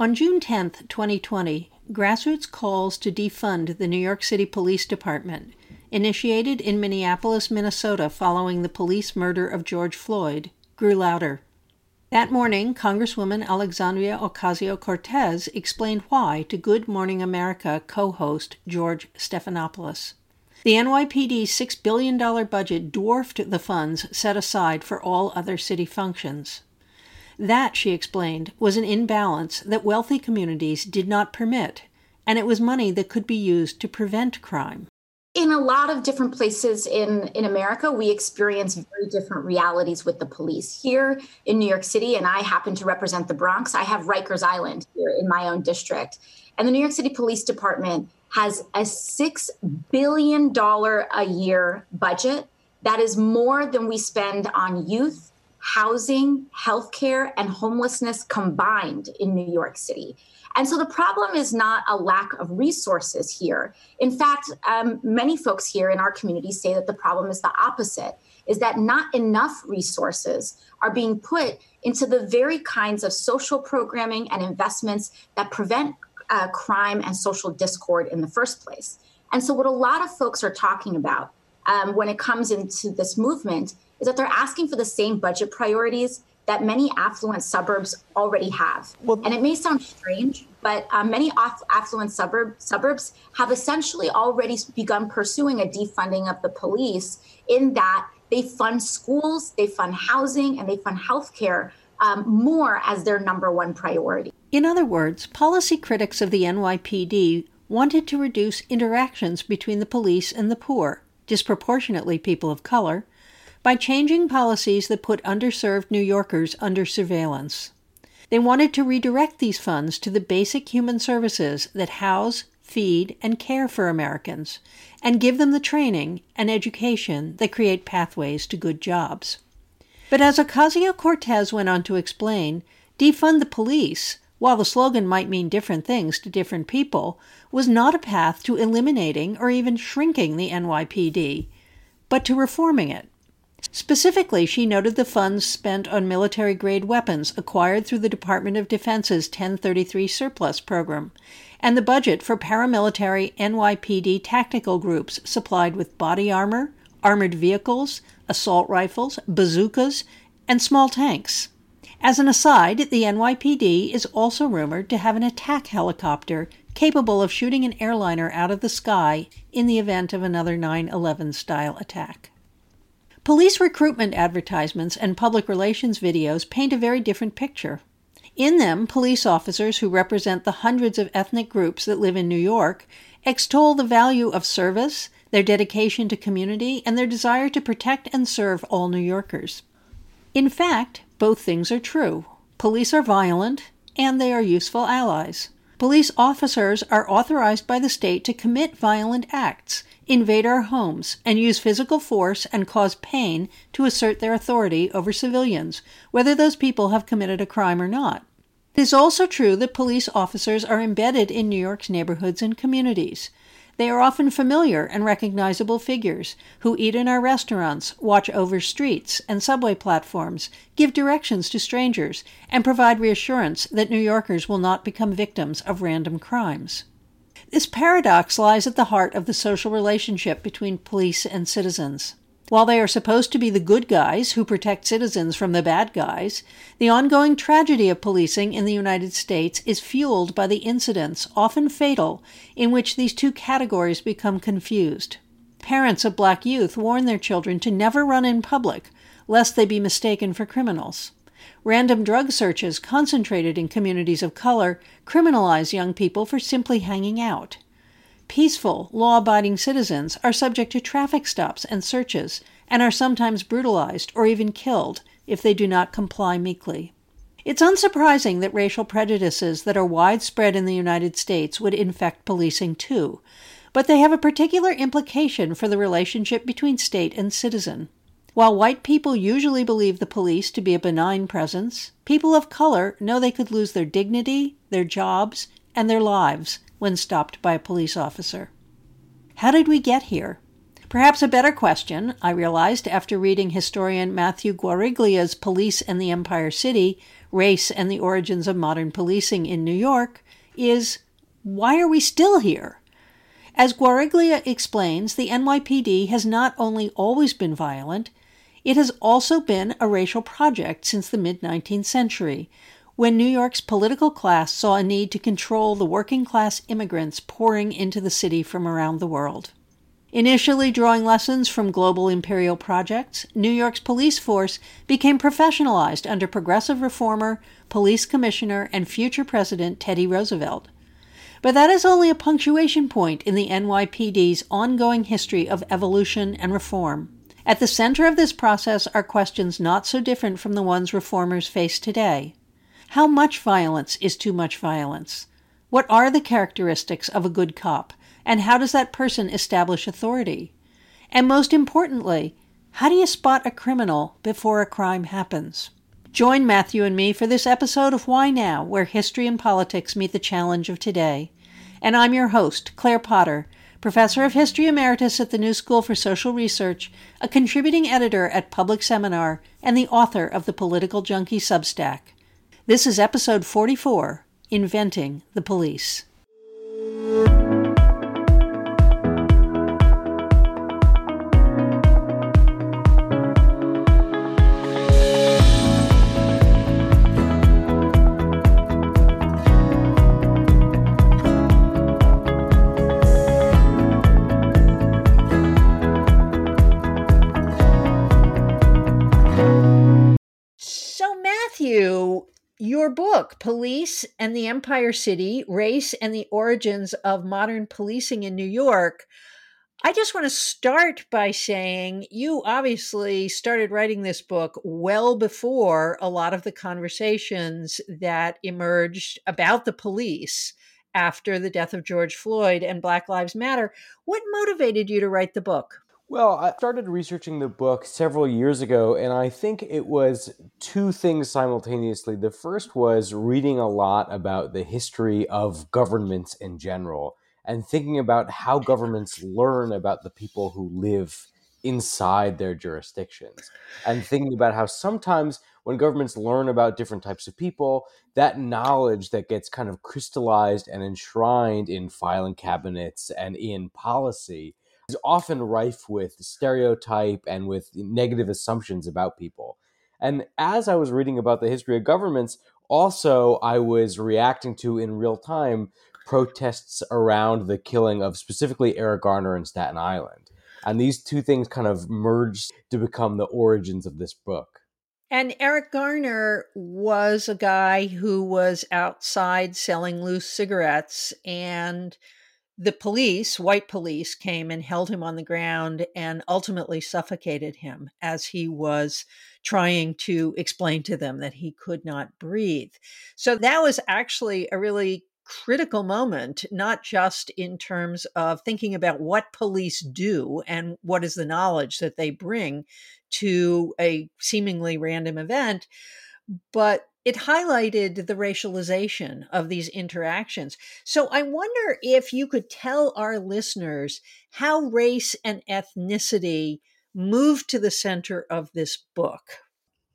On June 10, 2020, grassroots calls to defund the New York City Police Department, initiated in Minneapolis, Minnesota following the police murder of George Floyd, grew louder. That morning, Congresswoman Alexandria Ocasio Cortez explained why to Good Morning America co host George Stephanopoulos. The NYPD's $6 billion budget dwarfed the funds set aside for all other city functions. That, she explained, was an imbalance that wealthy communities did not permit, and it was money that could be used to prevent crime. In a lot of different places in, in America, we experience very different realities with the police. Here in New York City, and I happen to represent the Bronx, I have Rikers Island here in my own district. And the New York City Police Department has a $6 billion a year budget. That is more than we spend on youth housing, healthcare, and homelessness combined in New York City. And so the problem is not a lack of resources here. In fact, um, many folks here in our community say that the problem is the opposite is that not enough resources are being put into the very kinds of social programming and investments that prevent uh, crime and social discord in the first place. And so, what a lot of folks are talking about um, when it comes into this movement is that they're asking for the same budget priorities that many affluent suburbs already have. Well, and it may sound strange, but um, many aff- affluent suburb, suburbs have essentially already begun pursuing a defunding of the police in that they fund schools, they fund housing, and they fund healthcare um, more as their number one priority. In other words, policy critics of the NYPD wanted to reduce interactions between the police and the poor, disproportionately people of color, by changing policies that put underserved New Yorkers under surveillance. They wanted to redirect these funds to the basic human services that house, feed, and care for Americans, and give them the training and education that create pathways to good jobs. But as Ocasio Cortez went on to explain, defund the police, while the slogan might mean different things to different people, was not a path to eliminating or even shrinking the NYPD, but to reforming it. Specifically, she noted the funds spent on military grade weapons acquired through the Department of Defense's 1033 surplus program, and the budget for paramilitary NYPD tactical groups supplied with body armor, armored vehicles, assault rifles, bazookas, and small tanks. As an aside, the NYPD is also rumored to have an attack helicopter capable of shooting an airliner out of the sky in the event of another 9 11 style attack. Police recruitment advertisements and public relations videos paint a very different picture. In them, police officers who represent the hundreds of ethnic groups that live in New York extol the value of service, their dedication to community, and their desire to protect and serve all New Yorkers. In fact, both things are true. Police are violent, and they are useful allies. Police officers are authorized by the state to commit violent acts, invade our homes, and use physical force and cause pain to assert their authority over civilians, whether those people have committed a crime or not. It is also true that police officers are embedded in New York's neighborhoods and communities. They are often familiar and recognizable figures who eat in our restaurants, watch over streets and subway platforms, give directions to strangers, and provide reassurance that New Yorkers will not become victims of random crimes. This paradox lies at the heart of the social relationship between police and citizens. While they are supposed to be the good guys who protect citizens from the bad guys, the ongoing tragedy of policing in the United States is fueled by the incidents, often fatal, in which these two categories become confused. Parents of black youth warn their children to never run in public, lest they be mistaken for criminals. Random drug searches concentrated in communities of color criminalize young people for simply hanging out. Peaceful, law abiding citizens are subject to traffic stops and searches and are sometimes brutalized or even killed if they do not comply meekly. It's unsurprising that racial prejudices that are widespread in the United States would infect policing too, but they have a particular implication for the relationship between state and citizen. While white people usually believe the police to be a benign presence, people of color know they could lose their dignity, their jobs, and their lives when stopped by a police officer. How did we get here? Perhaps a better question, I realized after reading historian Matthew Guariglia's Police and the Empire City, Race and the Origins of Modern Policing in New York, is why are we still here? As Guariglia explains, the NYPD has not only always been violent, it has also been a racial project since the mid 19th century, when New York's political class saw a need to control the working class immigrants pouring into the city from around the world. Initially drawing lessons from global imperial projects, New York's police force became professionalized under progressive reformer, police commissioner, and future president Teddy Roosevelt. But that is only a punctuation point in the NYPD's ongoing history of evolution and reform. At the center of this process are questions not so different from the ones reformers face today. How much violence is too much violence? What are the characteristics of a good cop? And how does that person establish authority? And most importantly, how do you spot a criminal before a crime happens? Join Matthew and me for this episode of Why Now, where history and politics meet the challenge of today. And I'm your host, Claire Potter professor of history emeritus at the New School for Social Research, a contributing editor at Public Seminar, and the author of the Political Junkie Substack. This is episode 44 Inventing the Police. Matthew, your book, Police and the Empire City Race and the Origins of Modern Policing in New York. I just want to start by saying you obviously started writing this book well before a lot of the conversations that emerged about the police after the death of George Floyd and Black Lives Matter. What motivated you to write the book? Well, I started researching the book several years ago, and I think it was two things simultaneously. The first was reading a lot about the history of governments in general and thinking about how governments learn about the people who live inside their jurisdictions, and thinking about how sometimes when governments learn about different types of people, that knowledge that gets kind of crystallized and enshrined in filing cabinets and in policy is often rife with stereotype and with negative assumptions about people. And as I was reading about the history of governments, also I was reacting to in real time protests around the killing of specifically Eric Garner in Staten Island. And these two things kind of merged to become the origins of this book. And Eric Garner was a guy who was outside selling loose cigarettes and the police, white police, came and held him on the ground and ultimately suffocated him as he was trying to explain to them that he could not breathe. So that was actually a really critical moment, not just in terms of thinking about what police do and what is the knowledge that they bring to a seemingly random event, but it highlighted the racialization of these interactions. So I wonder if you could tell our listeners how race and ethnicity moved to the center of this book.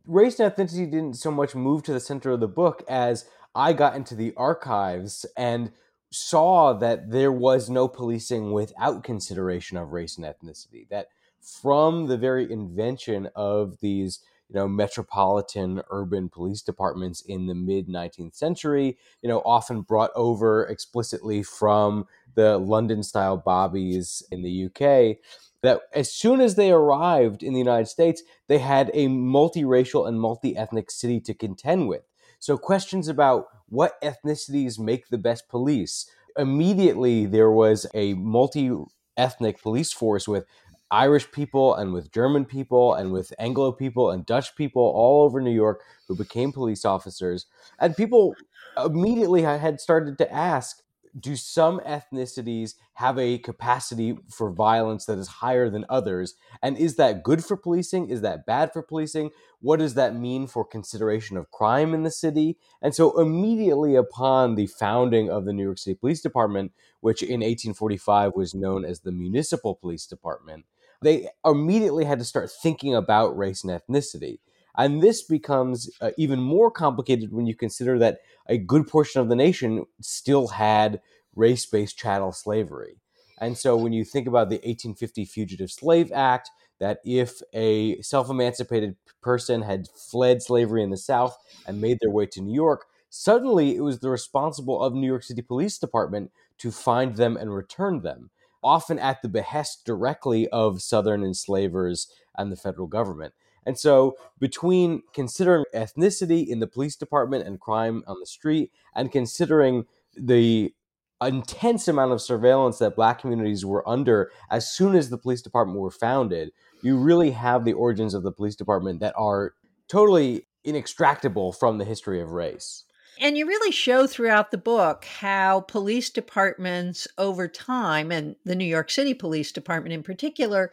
Race and ethnicity didn't so much move to the center of the book as I got into the archives and saw that there was no policing without consideration of race and ethnicity. That from the very invention of these you know metropolitan urban police departments in the mid 19th century you know often brought over explicitly from the london style bobbies in the uk that as soon as they arrived in the united states they had a multiracial and multi-ethnic city to contend with. So questions about what ethnicities make the best police immediately there was a multi ethnic police force with Irish people and with German people and with Anglo people and Dutch people all over New York who became police officers. And people immediately had started to ask do some ethnicities have a capacity for violence that is higher than others? And is that good for policing? Is that bad for policing? What does that mean for consideration of crime in the city? And so, immediately upon the founding of the New York City Police Department, which in 1845 was known as the Municipal Police Department, they immediately had to start thinking about race and ethnicity. And this becomes uh, even more complicated when you consider that a good portion of the nation still had race based chattel slavery. And so when you think about the 1850 Fugitive Slave Act, that if a self emancipated person had fled slavery in the South and made their way to New York, suddenly it was the responsible of New York City Police Department to find them and return them, often at the behest directly of Southern enslavers and the federal government. And so, between considering ethnicity in the police department and crime on the street, and considering the intense amount of surveillance that black communities were under as soon as the police department were founded, you really have the origins of the police department that are totally inextractable from the history of race. And you really show throughout the book how police departments over time, and the New York City Police Department in particular,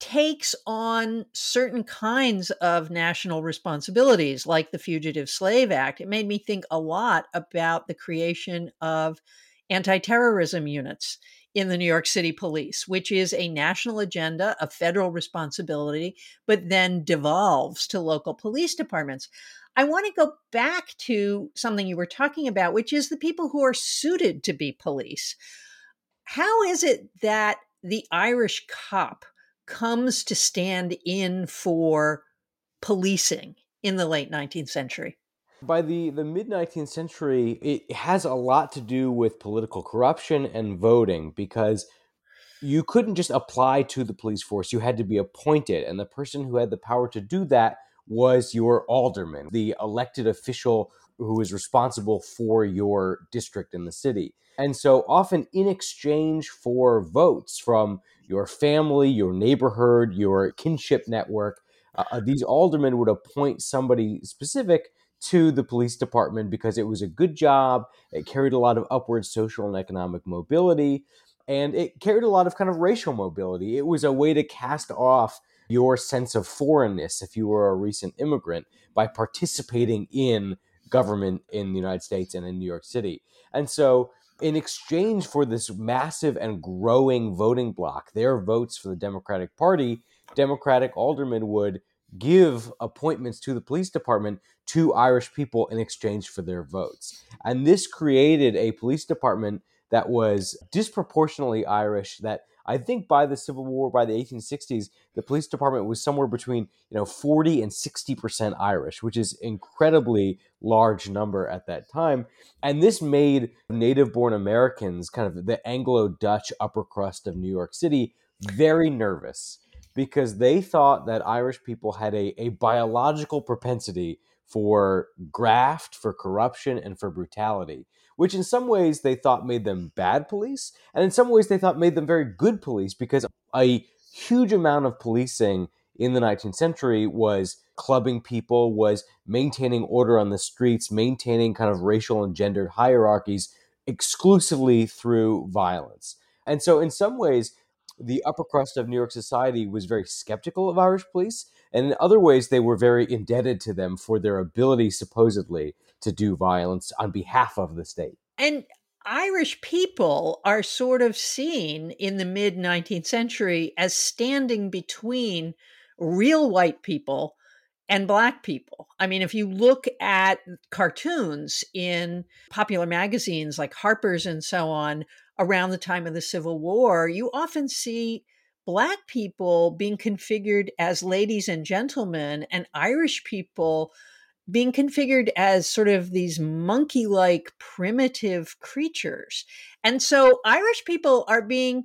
takes on certain kinds of national responsibilities, like the Fugitive Slave Act. It made me think a lot about the creation of anti terrorism units in the New York City Police, which is a national agenda, a federal responsibility, but then devolves to local police departments. I want to go back to something you were talking about, which is the people who are suited to be police. How is it that the Irish cop comes to stand in for policing in the late 19th century? By the, the mid 19th century, it has a lot to do with political corruption and voting because you couldn't just apply to the police force. You had to be appointed. And the person who had the power to do that was your alderman, the elected official who is responsible for your district in the city. And so often, in exchange for votes from your family, your neighborhood, your kinship network, uh, these aldermen would appoint somebody specific to the police department because it was a good job. It carried a lot of upward social and economic mobility, and it carried a lot of kind of racial mobility. It was a way to cast off your sense of foreignness if you were a recent immigrant by participating in government in the United States and in New York City. And so, in exchange for this massive and growing voting bloc, their votes for the Democratic Party, Democratic aldermen would give appointments to the police department to Irish people in exchange for their votes. And this created a police department that was disproportionately Irish that I think by the Civil War, by the 1860s, the police department was somewhere between you know 40 and 60 percent Irish, which is incredibly large number at that time. And this made native-born Americans, kind of the Anglo-Dutch upper crust of New York City, very nervous because they thought that Irish people had a, a biological propensity for graft, for corruption, and for brutality, which in some ways they thought made them bad police, and in some ways they thought made them very good police because a huge amount of policing in the 19th century was clubbing people, was maintaining order on the streets, maintaining kind of racial and gendered hierarchies exclusively through violence. And so, in some ways, the upper crust of New York society was very skeptical of Irish police, and in other ways, they were very indebted to them for their ability, supposedly, to do violence on behalf of the state. And Irish people are sort of seen in the mid 19th century as standing between real white people and black people. I mean, if you look at cartoons in popular magazines like Harper's and so on, around the time of the Civil War, you often see Black people being configured as ladies and gentlemen, and Irish people being configured as sort of these monkey like primitive creatures. And so Irish people are being,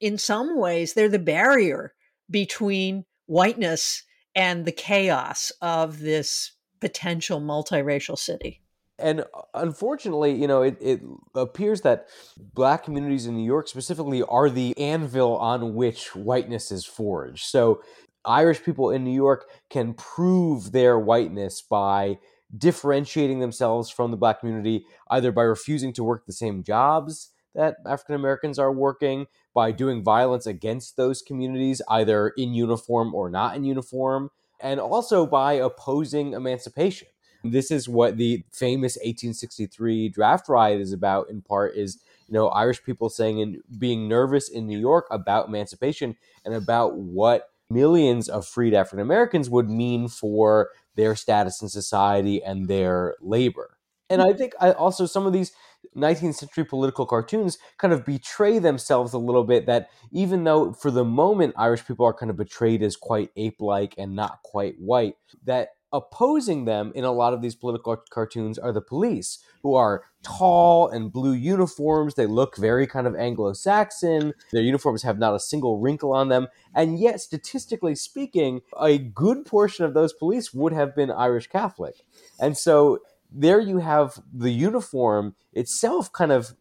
in some ways, they're the barrier between whiteness and the chaos of this potential multiracial city and uh, unfortunately, you know, it, it appears that black communities in New York specifically are the anvil on which whiteness is forged. So Irish people in New York can prove their whiteness by differentiating themselves from the black community either by refusing to work the same jobs that African Americans are working, by doing violence against those communities, either in uniform or not in uniform, and also by opposing emancipation. This is what the famous 1863 draft riot is about in part is you know Irish people saying and being nervous in New York about emancipation and about what millions of freed African Americans would mean for their status in society and their labor. And I think I also some of these 19th century political cartoons kind of betray themselves a little bit that even though for the moment Irish people are kind of betrayed as quite ape like and not quite white, that opposing them in a lot of these political cartoons are the police, who are tall and blue uniforms. They look very kind of Anglo Saxon. Their uniforms have not a single wrinkle on them. And yet, statistically speaking, a good portion of those police would have been Irish Catholic. And so there you have the uniform itself kind of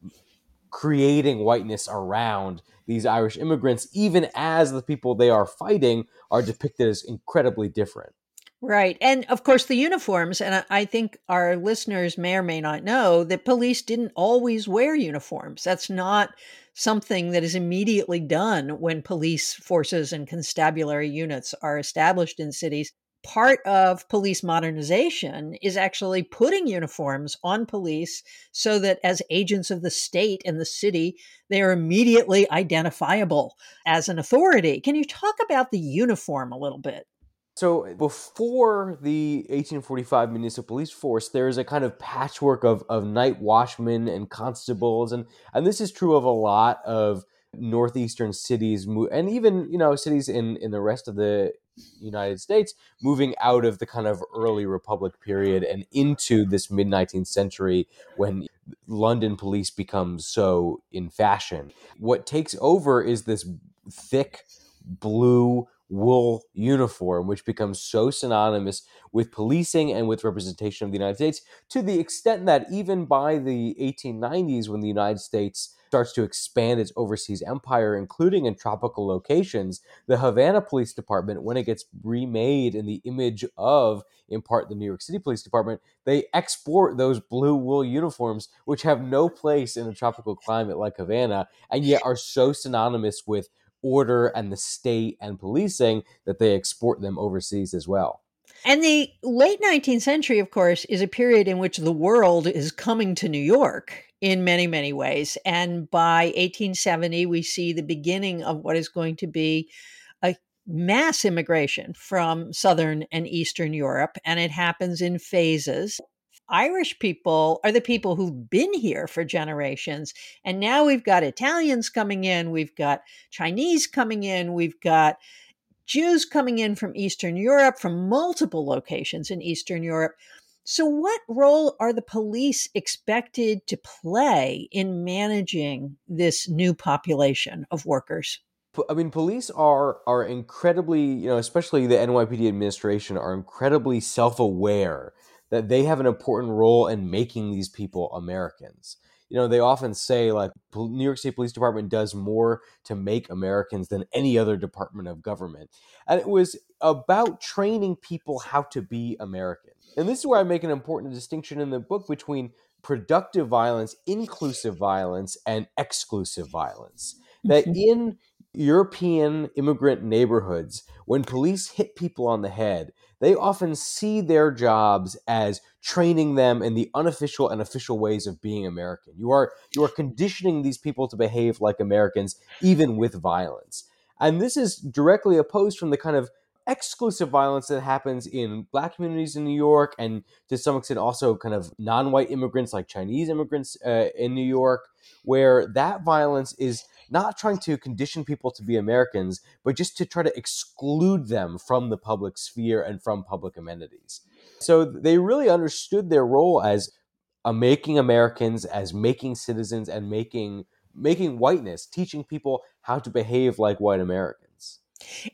creating whiteness around these Irish immigrants, even as the people they are fighting are depicted as incredibly different. Right. And of course, the uniforms, and I think our listeners may or may not know that police didn't always wear uniforms. That's not something that is immediately done when police forces and constabulary units are established in cities part of police modernization is actually putting uniforms on police so that as agents of the state and the city, they are immediately identifiable as an authority. Can you talk about the uniform a little bit? So before the 1845 municipal police force, there is a kind of patchwork of, of night watchmen and constables, and and this is true of a lot of northeastern cities, and even you know cities in in the rest of the United States, moving out of the kind of early Republic period and into this mid 19th century when London police becomes so in fashion. What takes over is this thick blue wool uniform, which becomes so synonymous with policing and with representation of the United States to the extent that even by the 1890s, when the United States starts to expand its overseas empire, including in tropical locations, the Havana Police Department, when it gets remade in the image of, in part, the New York City Police Department, they export those blue wool uniforms, which have no place in a tropical climate like Havana, and yet are so synonymous with order and the state and policing that they export them overseas as well. And the late 19th century, of course, is a period in which the world is coming to New York in many, many ways. And by 1870, we see the beginning of what is going to be a mass immigration from Southern and Eastern Europe. And it happens in phases. Irish people are the people who've been here for generations. And now we've got Italians coming in, we've got Chinese coming in, we've got Jews coming in from Eastern Europe, from multiple locations in Eastern Europe. So, what role are the police expected to play in managing this new population of workers? I mean, police are are incredibly, you know, especially the NYPD administration are incredibly self aware that they have an important role in making these people Americans you know, they often say like New York State Police Department does more to make Americans than any other department of government. And it was about training people how to be American. And this is where I make an important distinction in the book between productive violence, inclusive violence, and exclusive violence. That mm-hmm. in European immigrant neighborhoods, when police hit people on the head, they often see their jobs as training them in the unofficial and official ways of being American. You are you are conditioning these people to behave like Americans, even with violence. And this is directly opposed from the kind of exclusive violence that happens in black communities in New York and to some extent also kind of non-white immigrants like Chinese immigrants uh, in New York where that violence is not trying to condition people to be Americans, but just to try to exclude them from the public sphere and from public amenities. So they really understood their role as uh, making Americans, as making citizens, and making making whiteness, teaching people how to behave like white Americans.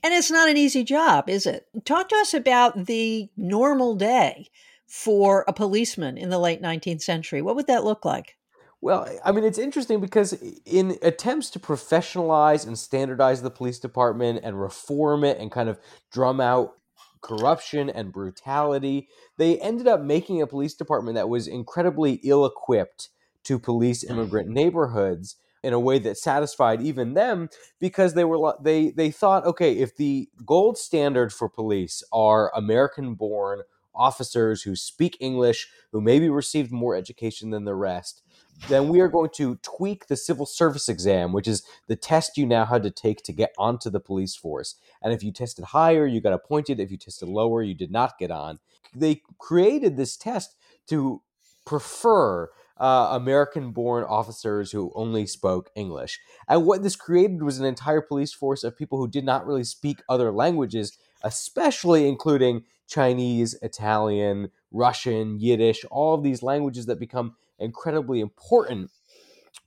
And it's not an easy job, is it? Talk to us about the normal day for a policeman in the late 19th century. What would that look like? Well, I mean, it's interesting because in attempts to professionalize and standardize the police department and reform it and kind of drum out corruption and brutality, they ended up making a police department that was incredibly ill equipped to police immigrant mm. neighborhoods in a way that satisfied even them because they were they they thought okay if the gold standard for police are american born officers who speak english who maybe received more education than the rest then we are going to tweak the civil service exam, which is the test you now had to take to get onto the police force. And if you tested higher, you got appointed. If you tested lower, you did not get on. They created this test to prefer uh, American born officers who only spoke English. And what this created was an entire police force of people who did not really speak other languages, especially including Chinese, Italian, Russian, Yiddish, all of these languages that become incredibly important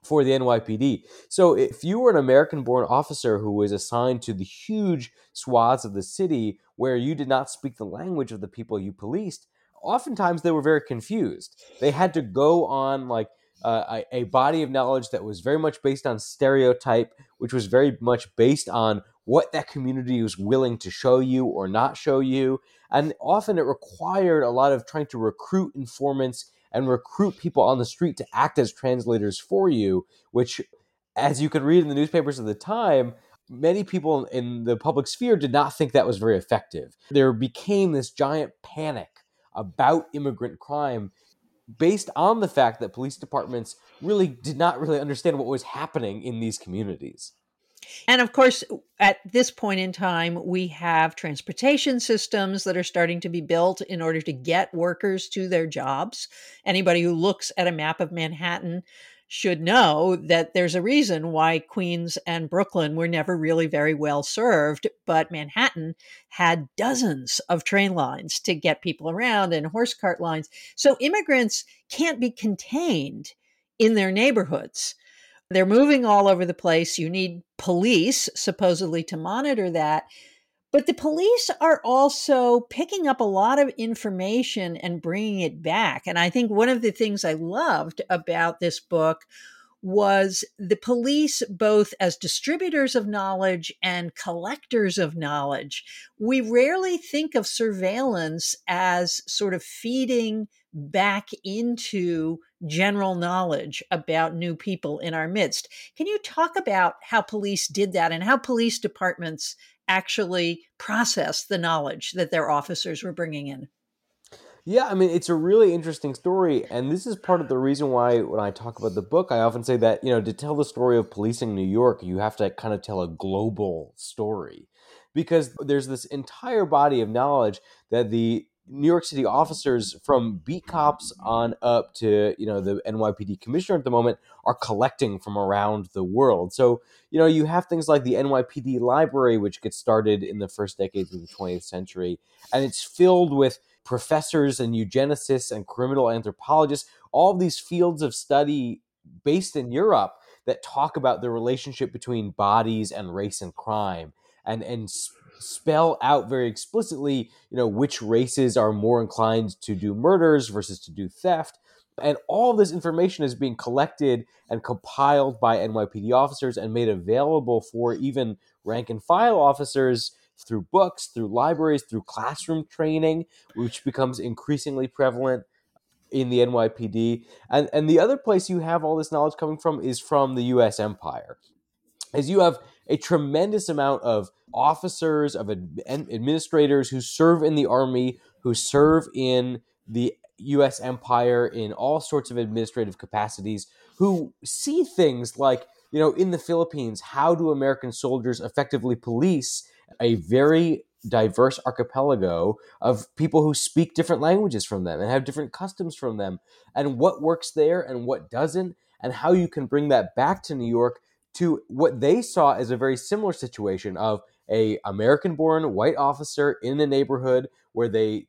for the NYPD. So if you were an American born officer who was assigned to the huge swaths of the city where you did not speak the language of the people you policed, oftentimes they were very confused. They had to go on like uh, a, a, body of knowledge that was very much based on stereotype, which was very much based on what that community was willing to show you or not show you. And often it required a lot of trying to recruit informants and recruit people on the street to act as translators for you, which, as you could read in the newspapers of the time, many people in the public sphere did not think that was very effective. There became this giant panic about immigrant crime based on the fact that police departments really did not really understand what was happening in these communities. And of course, at this point in time, we have transportation systems that are starting to be built in order to get workers to their jobs. Anybody who looks at a map of Manhattan should know that there's a reason why Queens and Brooklyn were never really very well served, but Manhattan had dozens of train lines to get people around and horse cart lines. So immigrants can't be contained in their neighborhoods. They're moving all over the place. You need police, supposedly, to monitor that. But the police are also picking up a lot of information and bringing it back. And I think one of the things I loved about this book was the police, both as distributors of knowledge and collectors of knowledge. We rarely think of surveillance as sort of feeding back into general knowledge about new people in our midst. Can you talk about how police did that and how police departments actually process the knowledge that their officers were bringing in. Yeah, I mean, it's a really interesting story. And this is part of the reason why, when I talk about the book, I often say that, you know, to tell the story of policing New York, you have to kind of tell a global story because there's this entire body of knowledge that the New York City officers from beat cops on up to you know the NYPD commissioner at the moment are collecting from around the world. So you know you have things like the NYPD library, which gets started in the first decades of the 20th century, and it's filled with professors and eugenicists and criminal anthropologists, all these fields of study based in Europe that talk about the relationship between bodies and race and crime and and spell out very explicitly, you know, which races are more inclined to do murders versus to do theft. And all this information is being collected and compiled by NYPD officers and made available for even rank and file officers through books, through libraries, through classroom training, which becomes increasingly prevalent in the NYPD. And and the other place you have all this knowledge coming from is from the US empire. As you have a tremendous amount of officers, of ad- administrators who serve in the army, who serve in the U.S. empire in all sorts of administrative capacities, who see things like, you know, in the Philippines, how do American soldiers effectively police a very diverse archipelago of people who speak different languages from them and have different customs from them, and what works there and what doesn't, and how you can bring that back to New York to what they saw as a very similar situation of a American born white officer in a neighborhood where they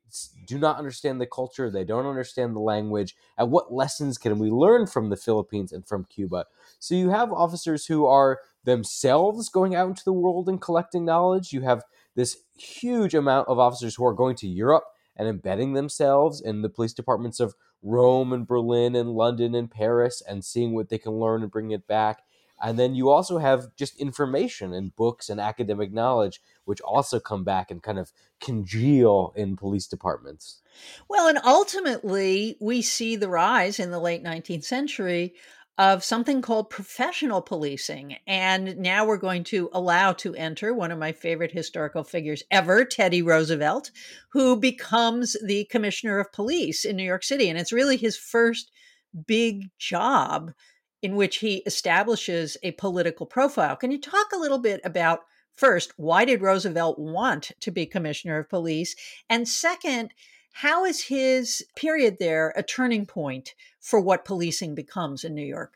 do not understand the culture, they don't understand the language, and what lessons can we learn from the Philippines and from Cuba? So you have officers who are themselves going out into the world and collecting knowledge. You have this huge amount of officers who are going to Europe and embedding themselves in the police departments of Rome and Berlin and London and Paris and seeing what they can learn and bring it back. And then you also have just information and books and academic knowledge, which also come back and kind of congeal in police departments. Well, and ultimately, we see the rise in the late 19th century of something called professional policing. And now we're going to allow to enter one of my favorite historical figures ever, Teddy Roosevelt, who becomes the commissioner of police in New York City. And it's really his first big job in which he establishes a political profile. Can you talk a little bit about first, why did Roosevelt want to be commissioner of police? And second, how is his period there a turning point for what policing becomes in New York?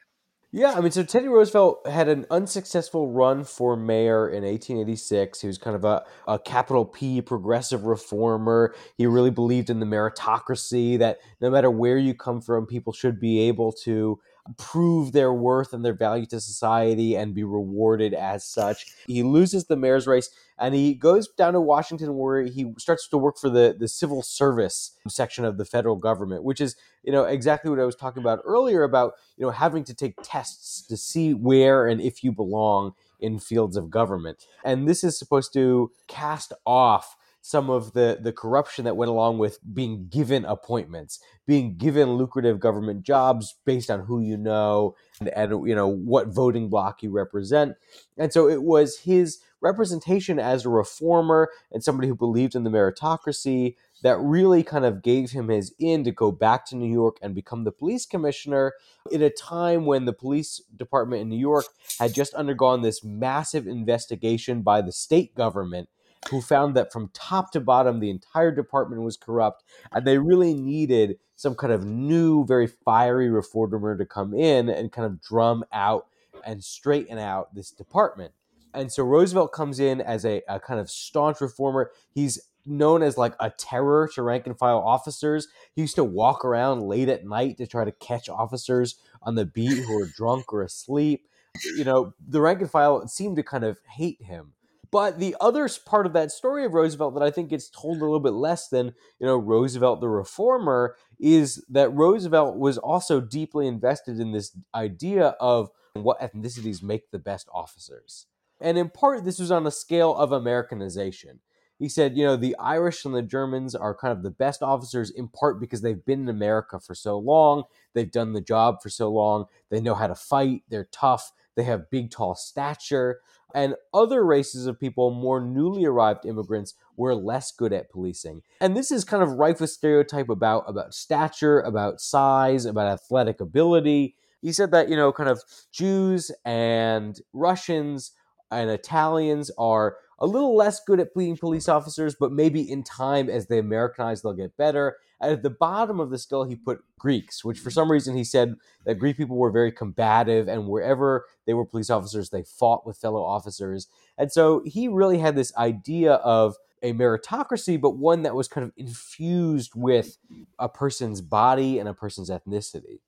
Yeah, I mean, so Teddy Roosevelt had an unsuccessful run for mayor in 1886. He was kind of a, a capital P progressive reformer. He really believed in the meritocracy that no matter where you come from, people should be able to prove their worth and their value to society and be rewarded as such. He loses the mayor's race and he goes down to Washington where he starts to work for the, the civil service section of the federal government, which is, you know, exactly what I was talking about earlier about, you know, having to take tests to see where and if you belong in fields of government. And this is supposed to cast off some of the the corruption that went along with being given appointments, being given lucrative government jobs based on who you know and, and you know what voting block you represent. And so it was his representation as a reformer and somebody who believed in the meritocracy that really kind of gave him his in to go back to New York and become the police commissioner in a time when the police department in New York had just undergone this massive investigation by the state government who found that from top to bottom the entire department was corrupt and they really needed some kind of new very fiery reformer to come in and kind of drum out and straighten out this department. And so roosevelt comes in as a, a kind of staunch reformer. He's known as like a terror to rank and file officers. He used to walk around late at night to try to catch officers on the beat who were drunk or asleep. You know the rank and file seemed to kind of hate him but the other part of that story of Roosevelt that I think gets told a little bit less than, you know, Roosevelt the reformer is that Roosevelt was also deeply invested in this idea of what ethnicities make the best officers. And in part, this was on a scale of Americanization. He said, you know, the Irish and the Germans are kind of the best officers in part because they've been in America for so long. They've done the job for so long. They know how to fight. They're tough. They have big, tall stature and other races of people, more newly arrived immigrants, were less good at policing. And this is kind of rife with stereotype about about stature, about size, about athletic ability. He said that, you know, kind of Jews and Russians and Italians are a little less good at being police officers, but maybe in time as they Americanize, they'll get better. At the bottom of the scale, he put Greeks, which for some reason he said that Greek people were very combative, and wherever they were police officers, they fought with fellow officers. And so he really had this idea of a meritocracy, but one that was kind of infused with a person's body and a person's ethnicity.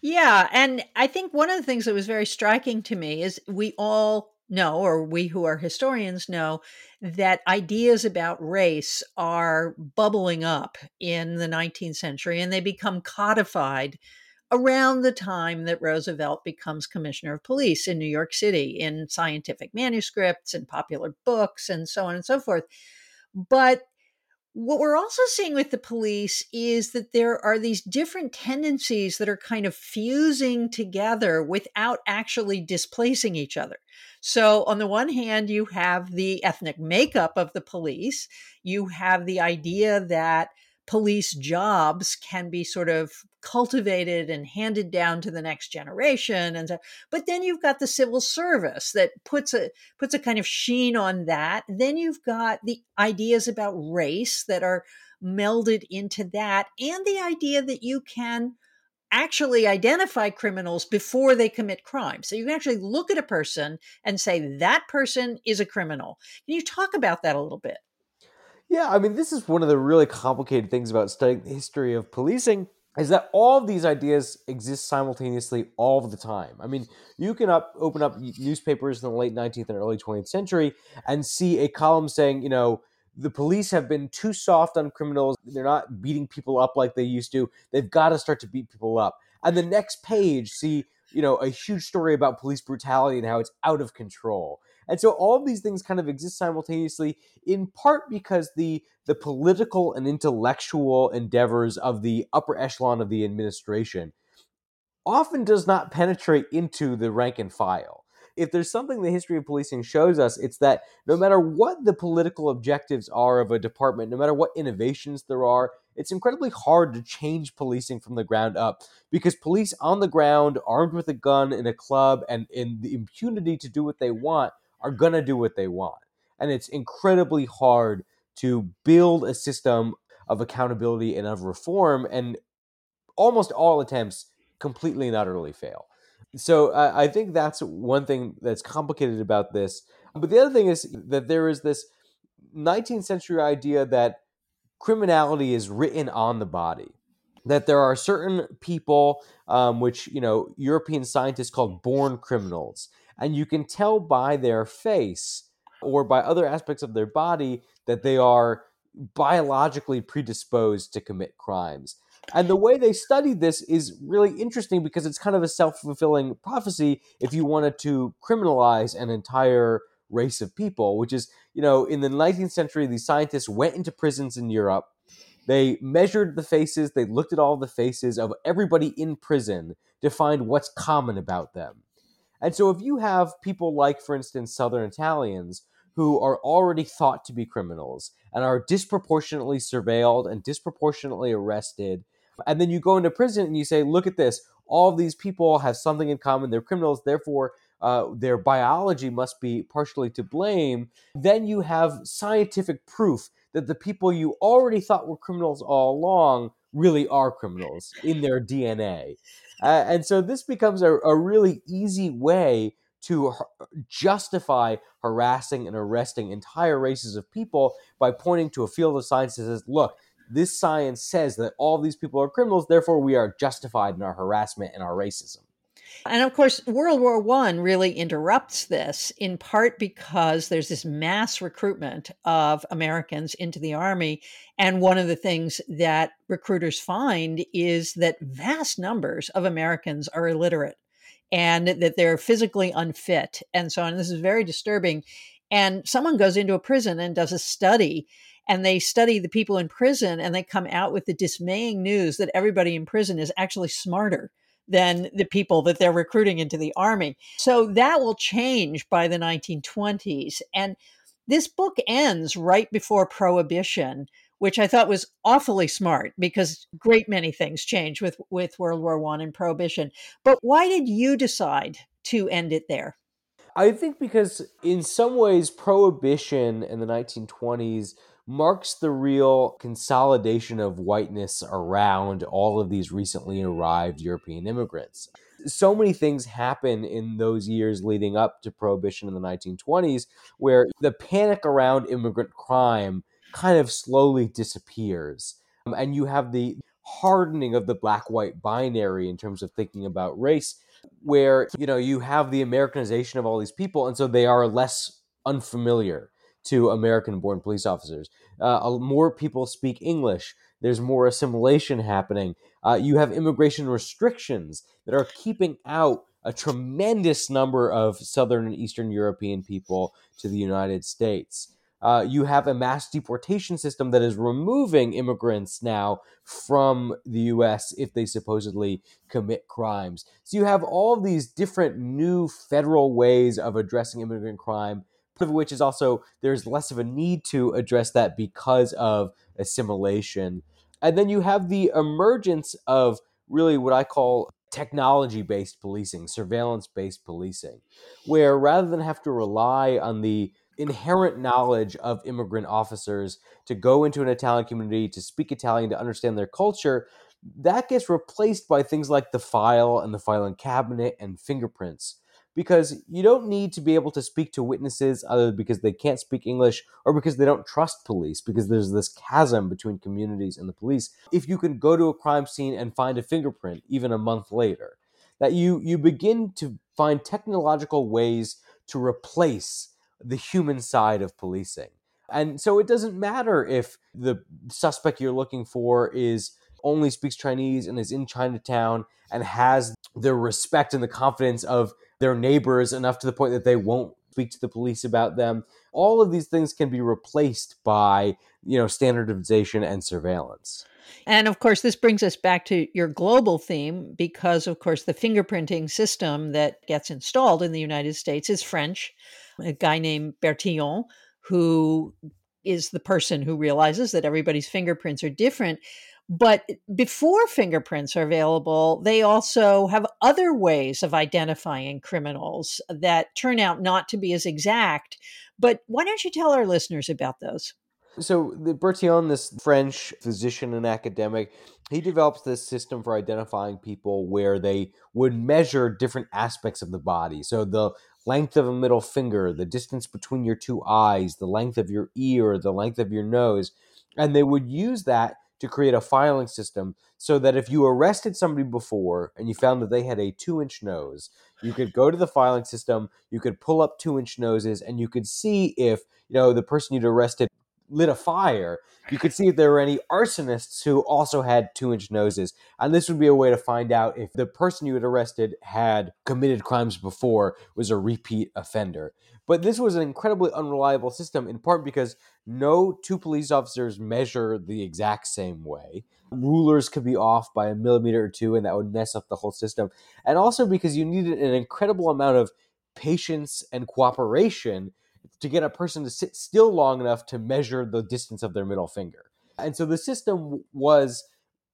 Yeah. And I think one of the things that was very striking to me is we all know, or we who are historians know, that ideas about race are bubbling up in the 19th century and they become codified around the time that Roosevelt becomes commissioner of police in New York City in scientific manuscripts and popular books and so on and so forth. But what we're also seeing with the police is that there are these different tendencies that are kind of fusing together without actually displacing each other. So, on the one hand, you have the ethnic makeup of the police, you have the idea that police jobs can be sort of cultivated and handed down to the next generation and so, but then you've got the civil service that puts a puts a kind of sheen on that then you've got the ideas about race that are melded into that and the idea that you can actually identify criminals before they commit crime. So you can actually look at a person and say that person is a criminal. Can you talk about that a little bit? Yeah, I mean, this is one of the really complicated things about studying the history of policing is that all of these ideas exist simultaneously all the time. I mean, you can up, open up newspapers in the late 19th and early 20th century and see a column saying, you know, the police have been too soft on criminals. They're not beating people up like they used to. They've got to start to beat people up. And the next page, see, you know, a huge story about police brutality and how it's out of control. And so all of these things kind of exist simultaneously, in part because the the political and intellectual endeavors of the upper echelon of the administration often does not penetrate into the rank and file. if there's something the history of policing shows us, it's that no matter what the political objectives are of a department, no matter what innovations there are, it's incredibly hard to change policing from the ground up because police on the ground, armed with a gun in a club and in the impunity to do what they want, are going to do what they want. And it's incredibly hard to build a system of accountability and of reform. And almost all attempts completely and utterly fail. So uh, I think that's one thing that's complicated about this. But the other thing is that there is this 19th century idea that criminality is written on the body. That there are certain people, um, which you know European scientists called born criminals, and you can tell by their face or by other aspects of their body that they are biologically predisposed to commit crimes. And the way they studied this is really interesting because it's kind of a self fulfilling prophecy if you wanted to criminalize an entire race of people, which is, you know, in the 19th century, these scientists went into prisons in Europe. They measured the faces, they looked at all the faces of everybody in prison to find what's common about them. And so if you have people like, for instance, Southern Italians who are already thought to be criminals and are disproportionately surveilled and disproportionately arrested. And then you go into prison and you say, look at this. All these people have something in common. They're criminals. Therefore, uh, their biology must be partially to blame. Then you have scientific proof that the people you already thought were criminals all along really are criminals in their DNA. Uh, and so this becomes a, a really easy way to justify harassing and arresting entire races of people by pointing to a field of science that says, look, this science says that all these people are criminals, therefore we are justified in our harassment and our racism. And of course, World War One really interrupts this in part because there's this mass recruitment of Americans into the army. And one of the things that recruiters find is that vast numbers of Americans are illiterate and that they're physically unfit and so on. This is very disturbing. And someone goes into a prison and does a study and they study the people in prison and they come out with the dismaying news that everybody in prison is actually smarter than the people that they're recruiting into the army. So that will change by the 1920s. And this book ends right before Prohibition, which I thought was awfully smart because great many things changed with with World War One and Prohibition. But why did you decide to end it there? I think because in some ways Prohibition in the 1920s marks the real consolidation of whiteness around all of these recently arrived European immigrants. So many things happen in those years leading up to Prohibition in the 1920s where the panic around immigrant crime kind of slowly disappears. Um, and you have the hardening of the black white binary in terms of thinking about race where you know you have the americanization of all these people and so they are less unfamiliar to american born police officers. Uh, more people speak english. There's more assimilation happening. Uh, you have immigration restrictions that are keeping out a tremendous number of southern and eastern european people to the united states. Uh, you have a mass deportation system that is removing immigrants now from the US if they supposedly commit crimes. So you have all these different new federal ways of addressing immigrant crime, of which is also there's less of a need to address that because of assimilation. And then you have the emergence of really what I call technology based policing, surveillance based policing, where rather than have to rely on the inherent knowledge of immigrant officers to go into an Italian community, to speak Italian, to understand their culture, that gets replaced by things like the file and the filing cabinet and fingerprints. Because you don't need to be able to speak to witnesses either because they can't speak English or because they don't trust police, because there's this chasm between communities and the police. If you can go to a crime scene and find a fingerprint even a month later, that you you begin to find technological ways to replace the human side of policing. And so it doesn't matter if the suspect you're looking for is only speaks Chinese and is in Chinatown and has the respect and the confidence of their neighbors enough to the point that they won't speak to the police about them. All of these things can be replaced by you know, standardization and surveillance. And of course, this brings us back to your global theme because, of course, the fingerprinting system that gets installed in the United States is French. A guy named Bertillon, who is the person who realizes that everybody's fingerprints are different. But before fingerprints are available, they also have other ways of identifying criminals that turn out not to be as exact. But why don't you tell our listeners about those? So the Bertillon, this French physician and academic, he develops this system for identifying people where they would measure different aspects of the body. So the length of a middle finger, the distance between your two eyes, the length of your ear, the length of your nose, and they would use that to create a filing system so that if you arrested somebody before and you found that they had a two inch nose, you could go to the filing system, you could pull up two inch noses, and you could see if you know the person you'd arrested lit a fire, you could see if there were any arsonists who also had two inch noses. And this would be a way to find out if the person you had arrested had committed crimes before, was a repeat offender. But this was an incredibly unreliable system, in part because no two police officers measure the exact same way. Rulers could be off by a millimeter or two, and that would mess up the whole system. And also because you needed an incredible amount of patience and cooperation to get a person to sit still long enough to measure the distance of their middle finger. And so the system was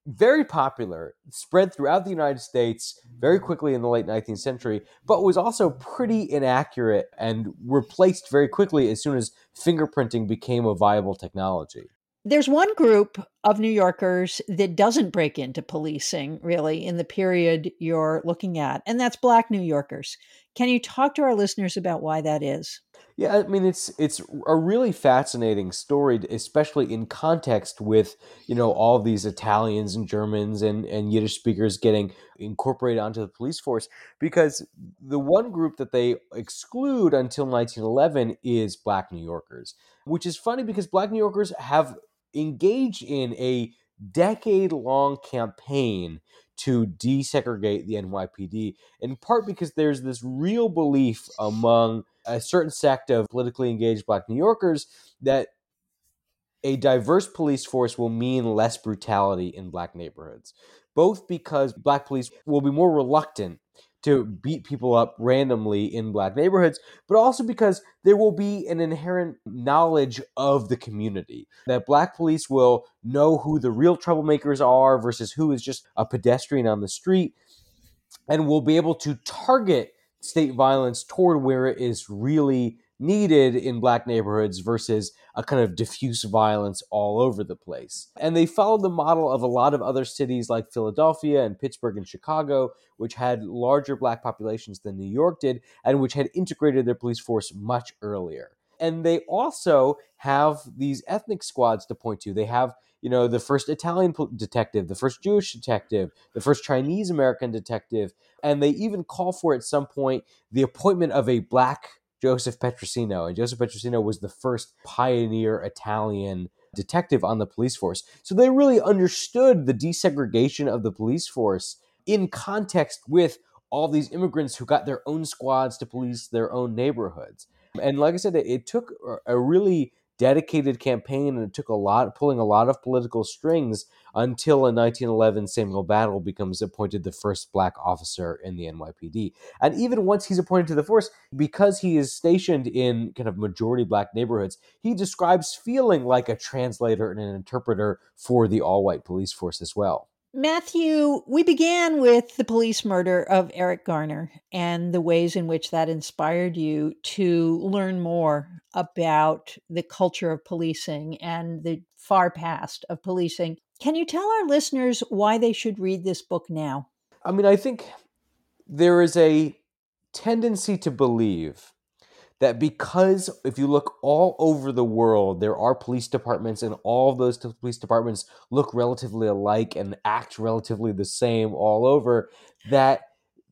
very popular, spread throughout the United States very quickly in the late 19th century, but was also pretty inaccurate and replaced very quickly as soon as fingerprinting became a viable technology. There's one group of New Yorkers that doesn't break into policing really in the period you're looking at, and that's Black New Yorkers. Can you talk to our listeners about why that is? Yeah, I mean it's it's a really fascinating story, especially in context with you know all these Italians and Germans and and Yiddish speakers getting incorporated onto the police force. Because the one group that they exclude until 1911 is Black New Yorkers, which is funny because Black New Yorkers have engaged in a decade long campaign to desegregate the NYPD, in part because there's this real belief among a certain sect of politically engaged black New Yorkers that a diverse police force will mean less brutality in black neighborhoods, both because black police will be more reluctant to beat people up randomly in black neighborhoods, but also because there will be an inherent knowledge of the community. That black police will know who the real troublemakers are versus who is just a pedestrian on the street, and will be able to target state violence toward where it is really needed in black neighborhoods versus a kind of diffuse violence all over the place. And they followed the model of a lot of other cities like Philadelphia and Pittsburgh and Chicago, which had larger black populations than New York did and which had integrated their police force much earlier. And they also have these ethnic squads to point to. They have you know the first Italian detective, the first Jewish detective, the first Chinese American detective, and they even call for at some point the appointment of a black Joseph Petrosino. And Joseph Petrosino was the first pioneer Italian detective on the police force. So they really understood the desegregation of the police force in context with all these immigrants who got their own squads to police their own neighborhoods. And like I said, it took a really dedicated campaign and it took a lot pulling a lot of political strings until in 1911 Samuel Battle becomes appointed the first black officer in the NYPD. And even once he's appointed to the force, because he is stationed in kind of majority black neighborhoods, he describes feeling like a translator and an interpreter for the all-white police force as well. Matthew, we began with the police murder of Eric Garner and the ways in which that inspired you to learn more about the culture of policing and the far past of policing. Can you tell our listeners why they should read this book now? I mean, I think there is a tendency to believe that because if you look all over the world, there are police departments, and all of those police departments look relatively alike and act relatively the same all over, that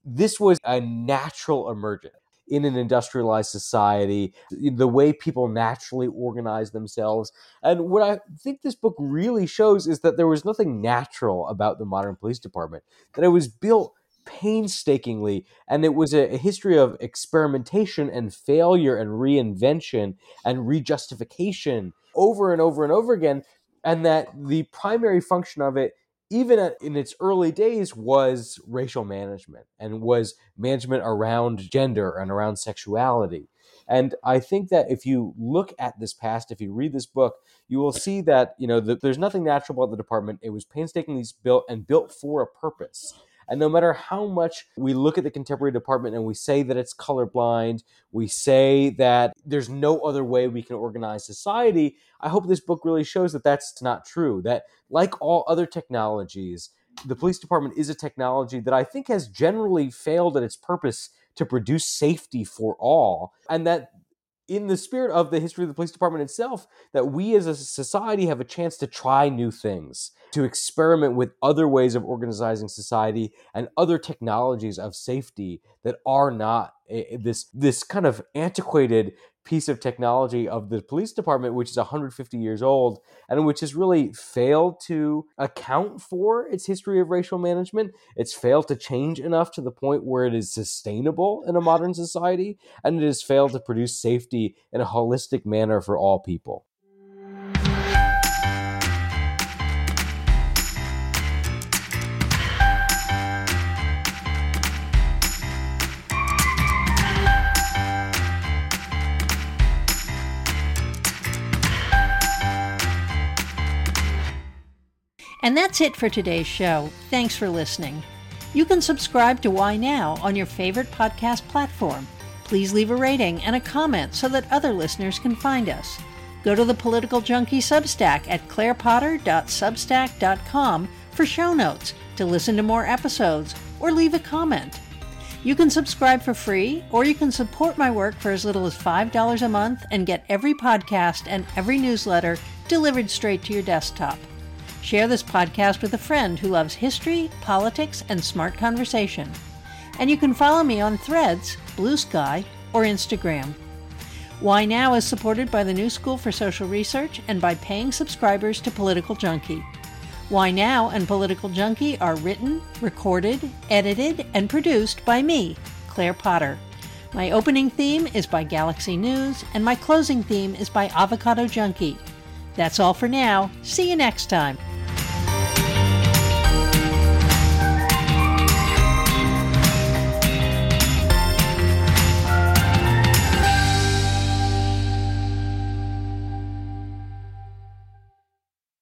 this was a natural emergence in an industrialized society, the way people naturally organize themselves. And what I think this book really shows is that there was nothing natural about the modern police department, that it was built painstakingly. And it was a, a history of experimentation and failure and reinvention and rejustification over and over and over again. And that the primary function of it even in its early days was racial management and was management around gender and around sexuality and i think that if you look at this past if you read this book you will see that you know the, there's nothing natural about the department it was painstakingly built and built for a purpose and no matter how much we look at the contemporary department and we say that it's colorblind, we say that there's no other way we can organize society, I hope this book really shows that that's not true. That, like all other technologies, the police department is a technology that I think has generally failed at its purpose to produce safety for all, and that in the spirit of the history of the police department itself, that we as a society have a chance to try new things, to experiment with other ways of organizing society and other technologies of safety that are not this this kind of antiquated piece of technology of the police department, which is 150 years old and which has really failed to account for its history of racial management. It's failed to change enough to the point where it is sustainable in a modern society, and it has failed to produce safety in a holistic manner for all people. And that's it for today's show. Thanks for listening. You can subscribe to Why Now on your favorite podcast platform. Please leave a rating and a comment so that other listeners can find us. Go to the Political Junkie Substack at clairepotter.substack.com for show notes, to listen to more episodes, or leave a comment. You can subscribe for free, or you can support my work for as little as $5 a month and get every podcast and every newsletter delivered straight to your desktop. Share this podcast with a friend who loves history, politics, and smart conversation. And you can follow me on Threads, Blue Sky, or Instagram. Why Now is supported by the New School for Social Research and by paying subscribers to Political Junkie. Why Now and Political Junkie are written, recorded, edited, and produced by me, Claire Potter. My opening theme is by Galaxy News, and my closing theme is by Avocado Junkie. That's all for now. See you next time.